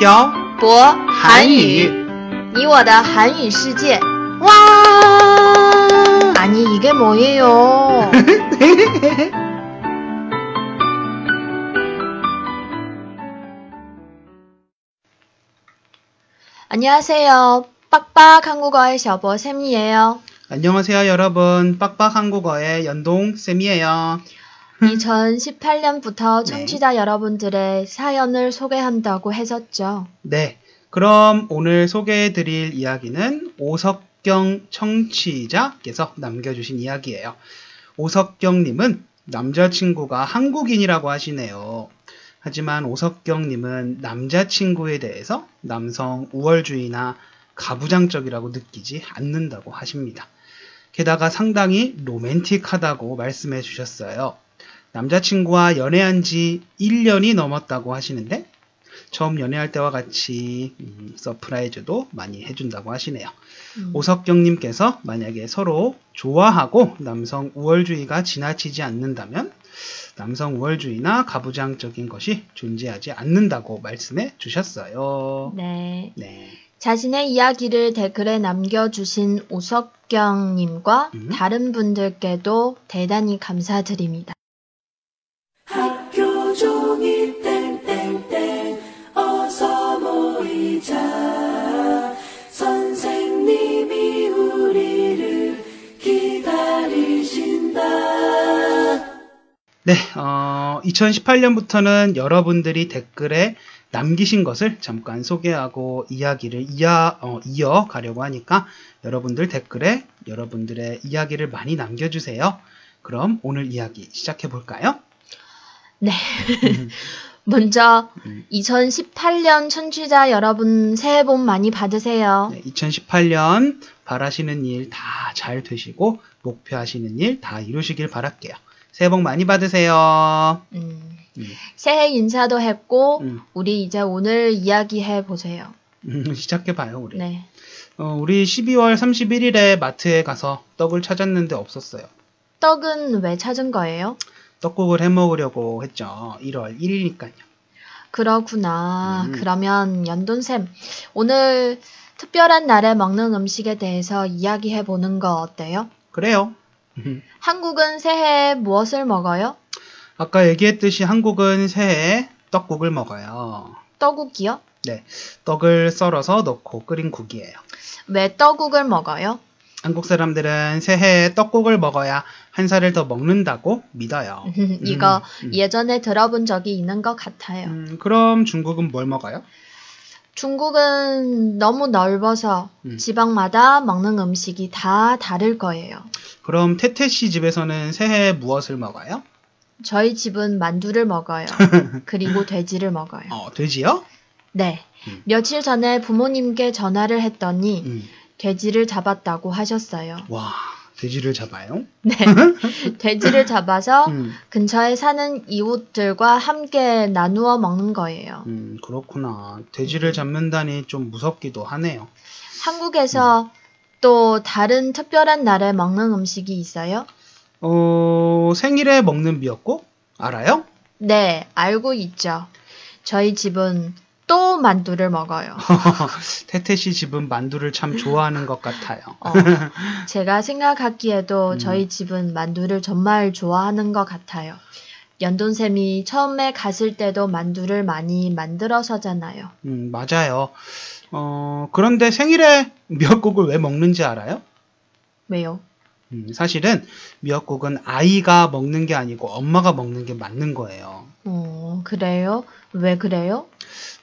漂博韩语语，你我的韩语世界。 와! 아니 이게 뭐예요? 안녕하세요. 빡빡 한국어의 셔보 쌤이에요. 안녕하세요, 여러분. 빡빡 한국어의 연동 쌤이에요. 2018년부터 네. 청취자 여러분들의 사연을 소개한다고 했었죠. 네. 그럼 오늘 소개해 드릴 이야기는 오석경 청취자께서 남겨주신 이야기예요. 오석경님은 남자친구가 한국인이라고 하시네요. 하지만 오석경님은 남자친구에 대해서 남성 우월주의나 가부장적이라고 느끼지 않는다고 하십니다. 게다가 상당히 로맨틱하다고 말씀해 주셨어요. 남자친구와 연애한 지 1년이 넘었다고 하시는데 처음 연애할 때와 같이 음, surprise도 많이 해준다고 하시네요. 음. 오석경님께서 만약에 서로 좋아하고 남성 우월주의가 지나치지 않는다면 남성 우월주의나 가부장적인 것이 존재하지 않는다고 말씀해 주셨어요. 네. 네. 자신의 이야기를 댓글에 남겨주신 오석경님과 음. 다른 분들께도 대단히 감사드립니다. 네, 어, 2018년부터는 여러분들이 댓글에 남기신 것을 잠깐 소개하고 이야기를 이어, 어, 이어가려고 하니까 여러분들 댓글에 여러분들의 이야기를 많이 남겨주세요. 그럼 오늘 이야기 시작해 볼까요? 네. 먼저 음. 2018년 청취자 여러분 새해 복 많이 받으세요. 네, 2018년 바라시는 일 다 잘 되시고 목표하시는 일 다 이루시길 바랄게요. 새해 복 많이 받으세요. 음, 음, 새해 인사도 했고 음, 우리 이제 오늘 이야기해 보세요. 음, 시작해 봐요, 우리. 네. 어, 우리 12월 31일에 마트에 가서 떡을 찾았는데 없었어요. 떡은 왜 찾은 거예요? 떡국을 해 먹으려고 했죠. 1월 1일이니까요. 그렇구나. 음. 그러면 연돈쌤, 오늘 특별한 날에 먹는 음식에 대해서 이야기해 보는 거 어때요? 그래요. 한국은 새해에 무엇을 먹어요? 아까 얘기했듯이 한국은 새해에 떡국을 먹어요. 떡국이요? 네, 떡을 썰어서 넣고 끓인 국이에요. 왜 떡국을 먹어요? 한국 사람들은 새해에 떡국을 먹어야 한 살을 더 먹는다고 믿어요. 이거 음. 예전에 들어본 적이 있는 것 같아요. 음, 그럼 중국은 뭘 먹어요? 중국은 너무 넓어서 음. 지방마다 먹는 음식이 다 다를 거예요. 그럼 태태 씨 집에서는 새해에 무엇을 먹어요? 저희 집은 만두를 먹어요. 그리고 돼지를 먹어요. 어, 돼지요? 네. 음. 며칠 전에 부모님께 전화를 했더니 음. 돼지를 잡았다고 하셨어요. 와, 돼지를 잡아요? 네. 돼지를 잡아서 음, 근처에 사는 이웃들과 함께 나누어 먹는 거예요. 음, 그렇구나. 돼지를 잡는다니 좀 무섭기도 하네요. 한국에서 음. 또 다른 특별한 날에 먹는 음식이 있어요? 어, 생일에 먹는 미역국? 알아요? 네, 알고 있죠. 저희 집은 또 만두를 먹어요. 태태 씨 집은 만두를 참 좋아하는 것 같아요. 어, 제가 생각하기에도 음. 저희 집은 만두를 정말 좋아하는 것 같아요. 연돈쌤이 처음에 갔을 때도 만두를 많이 만들어서잖아요. 음, 맞아요. 어, 그런데 생일에 미역국을 왜 먹는지 알아요? 왜요? 음, 사실은 미역국은 아이가 먹는 게 아니고 엄마가 먹는 게 맞는 거예요. 어, 그래요? 왜 그래요?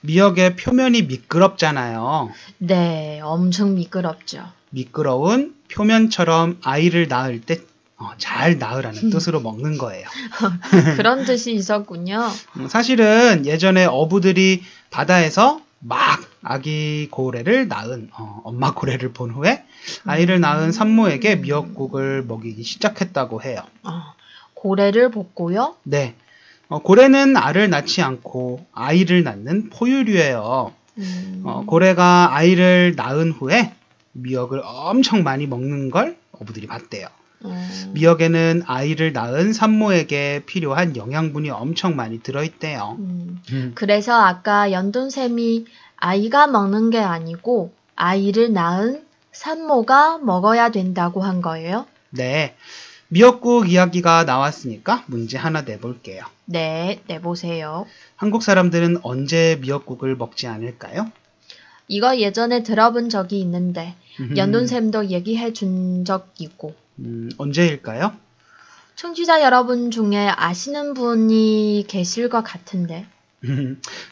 미역의 표면이 미끄럽잖아요. 네, 엄청 미끄럽죠. 미끄러운 표면처럼 아이를 낳을 때잘 낳으라는 뜻으로 먹는 거예요. 그런 뜻이 있었군요. 음, 사실은 예전에 어부들이 바다에서 막 아기 고래를 낳은 어, 엄마 고래를 본 후에 아이를 낳은 산모에게 미역국을 먹이기 시작했다고 해요. 어, 고래를 볶고요. 네. 어, 고래는 알을 낳지 않고 아이를 낳는 포유류예요. 음, 어, 고래가 아이를 낳은 후에 미역을 엄청 많이 먹는 걸 어부들이 봤대요. 음, 미역에는 아이를 낳은 산모에게 필요한 영양분이 엄청 많이 들어있대요. 음. 음, 그래서 아까 연돈샘이 아이가 먹는 게 아니고 아이를 낳은 산모가 먹어야 된다고 한 거예요? 네. 미역국 이야기가 나왔으니까 문제 하나 내볼게요. 네, 내보세요. 한국 사람들은 언제 미역국을 먹지 않을까요? 이거 예전에 들어본 적이 있는데 음, 연돈쌤도 얘기해 준 적 있고 음, 언제일까요? 청취자 여러분 중에 아시는 분이 계실 것 같은데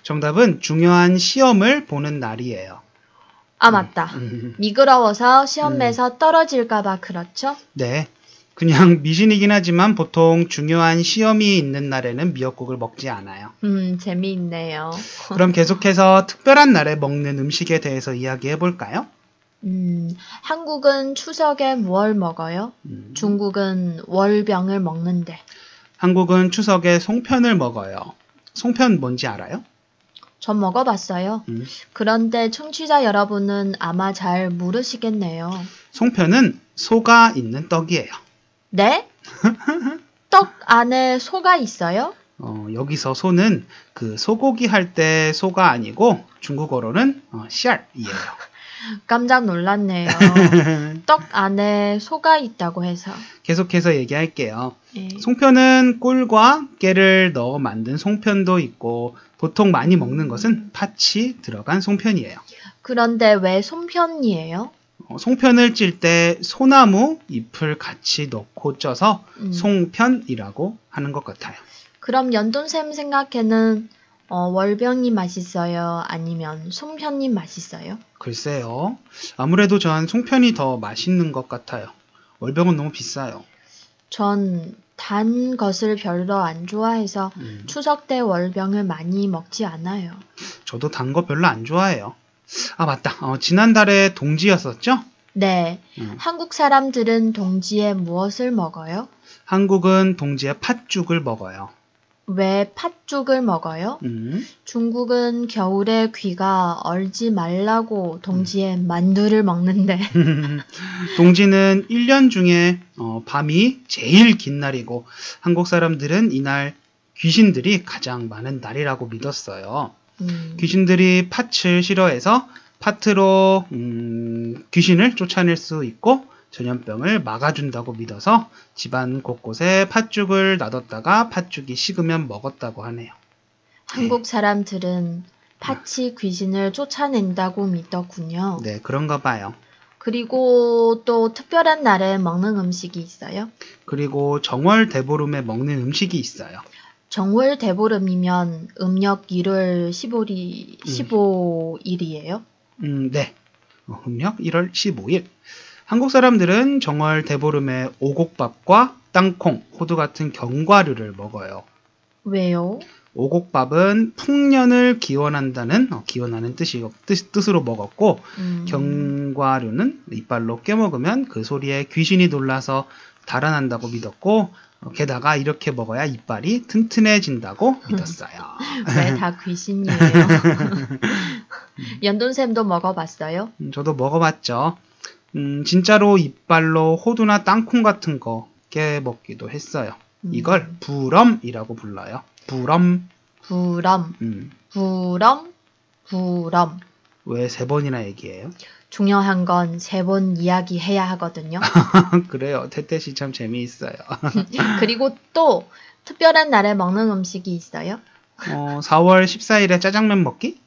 정답은 중요한 시험을 보는 날이에요. 아 맞다 음, 미끄러워서 시험에서 떨어질까봐 그렇죠? 네. 그냥 미신이긴 하지만 보통 중요한 시험이 있는 날에는 미역국을 먹지 않아요. 음 재미있네요 그럼 계속해서 특별한 날에 먹는 음식에 대해서 이야기해 볼까요? 음 한국은 추석에 뭘 먹어요? 음, 중국은 월병을 먹는데 한국은 추석에 송편을 먹어요. 송편 뭔지 알아요? 전 먹어봤어요 음, 그런데 청취자 여러분은 아마 잘 모르시겠네요 송편은 소가 있는 떡이에요. 네? 떡 안에 소가 있어요? 어, 여기서 소는 그 소고기 할 때 소가 아니고 중국어로는 어, 씨알이에요. 깜짝 놀랐네요. 떡 안에 소가 있다고 해서. 계속해서 얘기할게요. 예. 송편은 꿀과 깨를 넣어 만든 송편도 있고 보통 많이 먹는 것은 팥이 들어간 송편이에요. 그런데 왜 손편이에요? 어, 송편을 찔 때 소나무 잎을 같이 넣고 쪄서 음. 송편이라고 하는 것 같아요. 그럼 연돈샘 생각에는 어, 월병이 맛있어요? 아니면 손편이 맛있어요? 글쎄요. 아무래도 전 송편이 더 맛있는 것 같아요. 월병은 너무 비싸요. 전 단 것을 별로 안 좋아해서 음, 추석 때 월병을 많이 먹지 않아요. 저도 단 거 별로 안 좋아해요. 아 맞다. 어, 지난달에 동지였었죠? 네. 음. 한국 사람들은 동지에 무엇을 먹어요? 한국은 동지에 팥죽을 먹어요. 왜 팥죽을 먹어요? 음, 중국은 겨울에 귀가 얼지 말라고 동지에 만두를 먹는데 동지는 1년 중에 어, 밤이 제일 긴 날이고 한국 사람들은 이날 귀신들이 가장 많은 날이라고 믿었어요. 음, 귀신들이 팥을 싫어해서 팥으로 음, 귀신을 쫓아낼 수 있고 전염병을 막아준다고 믿어서 집안 곳곳에 팥죽을 놔뒀다가 팥죽이 식으면 먹었다고 하네요. 한국 사람들은 팥이 귀신을 쫓아낸다고 믿었군요. 네, 그런가 봐요. 그리고 또 특별한 날에 먹는 음식이 있어요. 그리고 정월 대보름에 먹는 음식이 있어요. 정월 대보름이면 음력 1월 15일, 15일이에요. 음, 네. 어, 음력 1월 15일. 한국 사람들은 정월 대보름에 오곡밥과 땅콩, 호두 같은 견과류를 먹어요. 왜요? 오곡밥은 풍년을 기원한다는 어, 기원하는 뜻이 뜻, 뜻으로 먹었고 음, 견과류는 이빨로 깨먹으면 그 소리에 귀신이 놀라서 달아난다고 믿었고 어, 게다가 이렇게 먹어야 이빨이 튼튼해진다고 믿었어요. 왜 다 귀신이에요? 연돈샘도 먹어봤어요? 음, 저도 먹어봤죠. 음, 진짜로 이빨로 호두나 땅콩 같은 거 깨 먹기도 했어요. 음. 이걸 부럼이라고 불러요. 부럼. 부럼, 음, 부럼, 부럼. 왜 세 번이나 얘기해요? 중요한 건 세 번 이야기해야 하거든요. 그래요. 태태씨 참 재미있어요. 그리고 또 특별한 날에 먹는 음식이 있어요? 어, 4월 14일에 짜장면 먹기?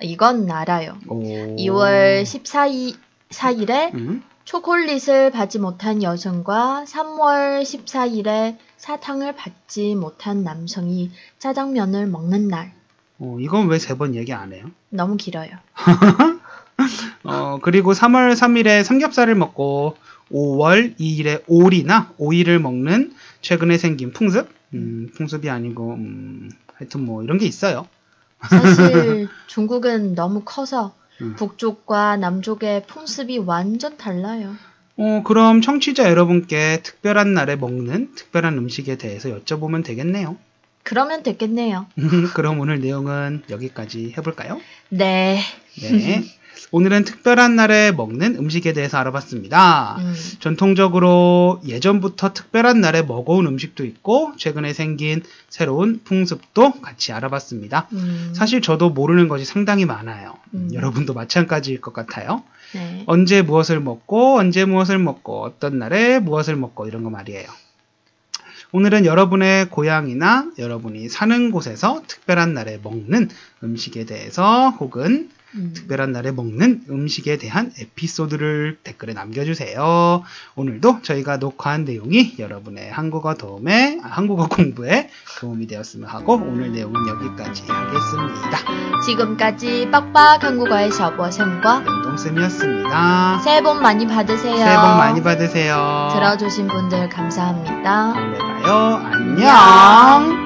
이건 알아요. 오. 2월 14일, 4일에 음? 초콜릿을 받지 못한 여성과 3월 14일에 사탕을 받지 못한 남성이 짜장면을 먹는 날. 어, 이건 왜 세 번 얘기 안 해요? 너무 길어요. 어, 그리고 3월 3일에 삼겹살을 먹고 5월 2일에 오리나 오이를 먹는 최근에 생긴 풍습? 음, 풍습이 아니고, 음, 하여튼 뭐 이런 게 있어요. 사실 중국은 너무 커서 음. 북쪽과 남쪽의 풍습이 완전 달라요. 어, 그럼 청취자 여러분께 특별한 날에 먹는 특별한 음식에 대해서 여쭤보면 되겠네요. 그러면 됐겠네요. 그럼 오늘 내용은 여기까지 해볼까요? 네. 네. 오늘은 특별한 날에 먹는 음식에 대해서 알아봤습니다. 음. 전통적으로 예전부터 특별한 날에 먹어온 음식도 있고 최근에 생긴 새로운 풍습도 같이 알아봤습니다. 음. 사실 저도 모르는 것이 상당히 많아요. 음. 여러분도 마찬가지일 것 같아요. 네. 언제 무엇을 먹고 언제 무엇을 먹고 어떤 날에 무엇을 먹고 이런 거 말이에요. 오늘은 여러분의 고향이나 여러분이 사는 곳에서 특별한 날에 먹는 음식에 대해서 혹은 음. 특별한 날에 먹는 음식에 대한 에피소드를 댓글에 남겨주세요. 오늘도 저희가 녹화한 내용이 여러분의 한국어 도움에, 아, 한국어 공부에 도움이 되었으면 하고 오늘 내용은 여기까지 하겠습니다. 지금까지 빡빡 한국어의 셔버쌤과 영동쌤이었습니다. 새해 복 많이 받으세요. 새해 복 많이 받으세요. 들어주신 분들 감사합니다. 다음에 봐요. 안녕.